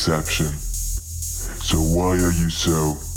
exception. So why are you so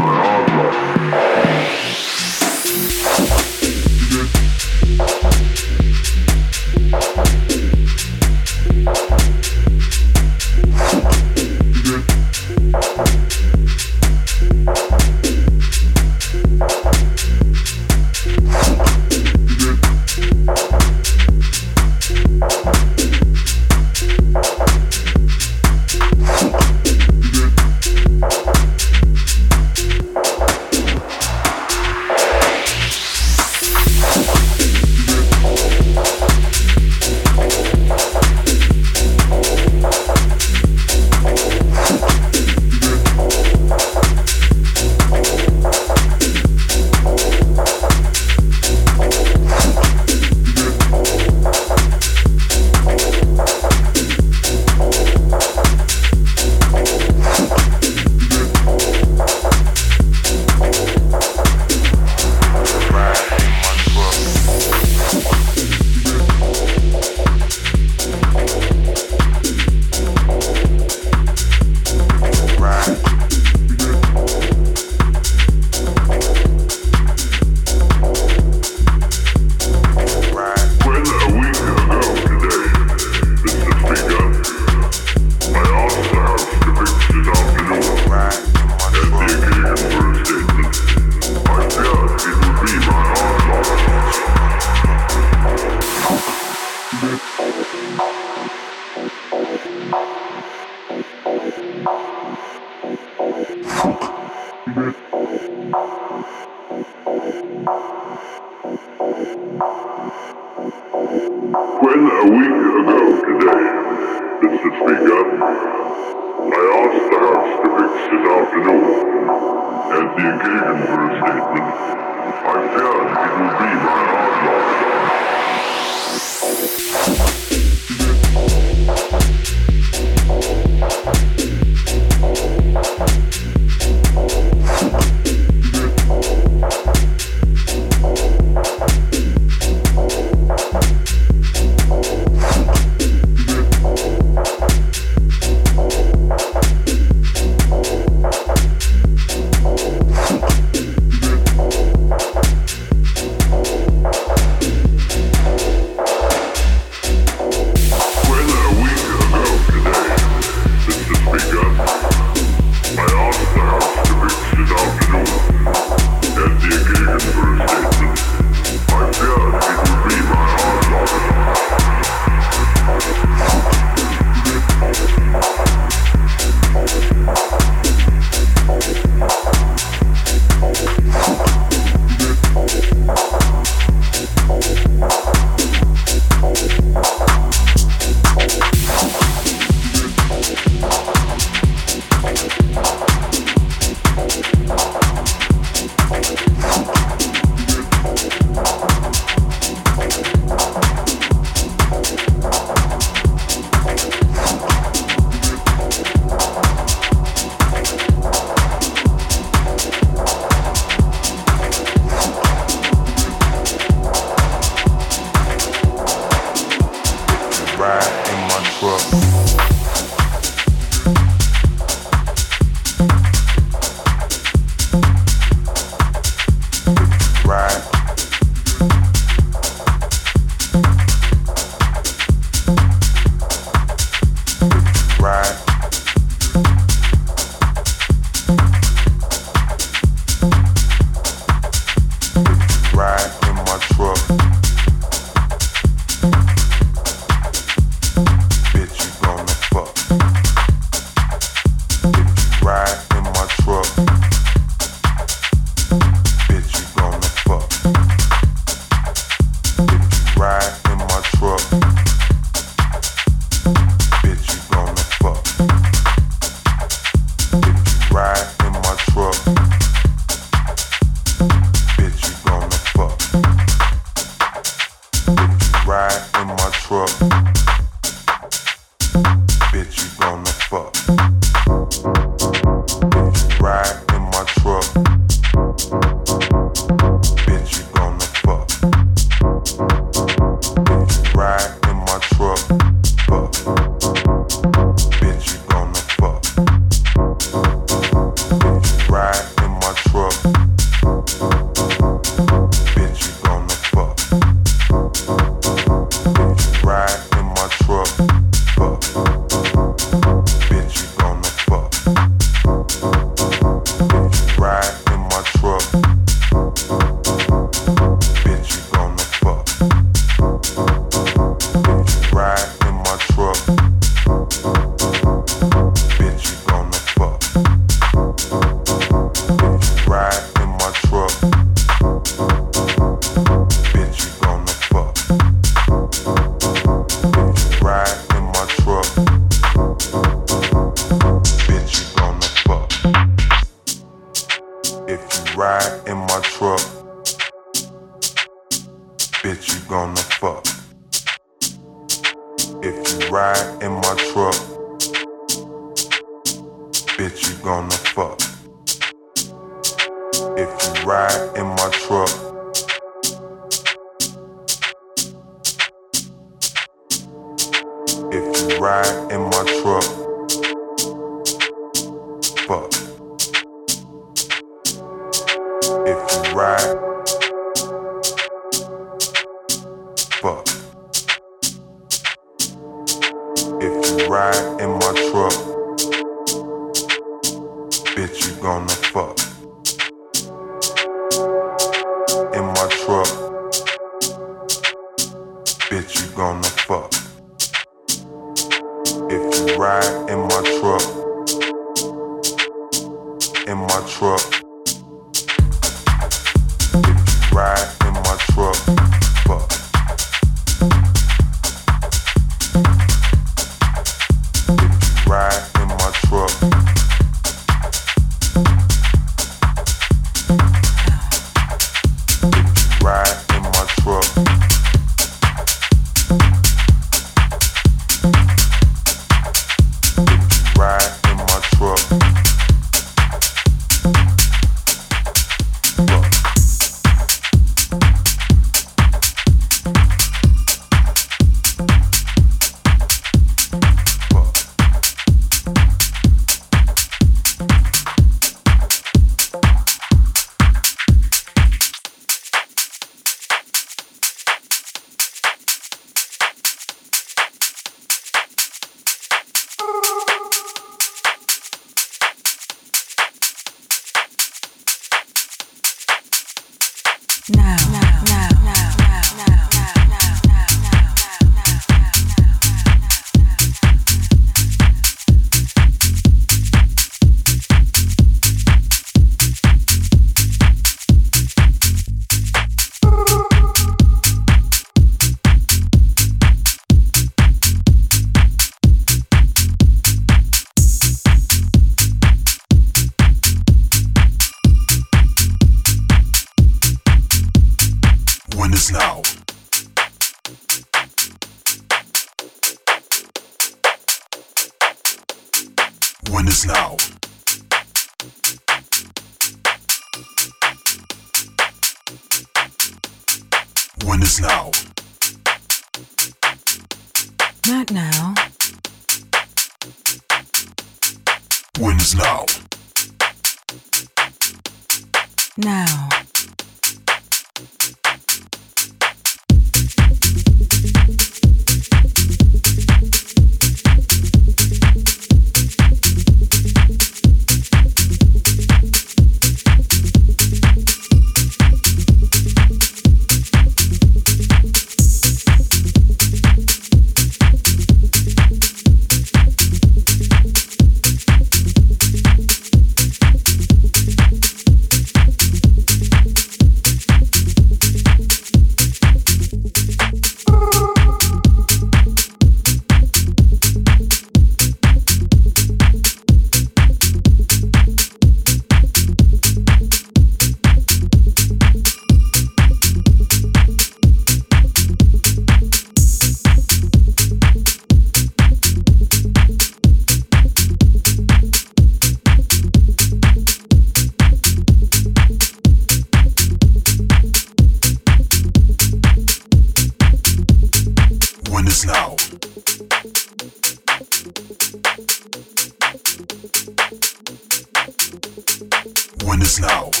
Join us now.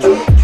Boom.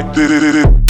Like this.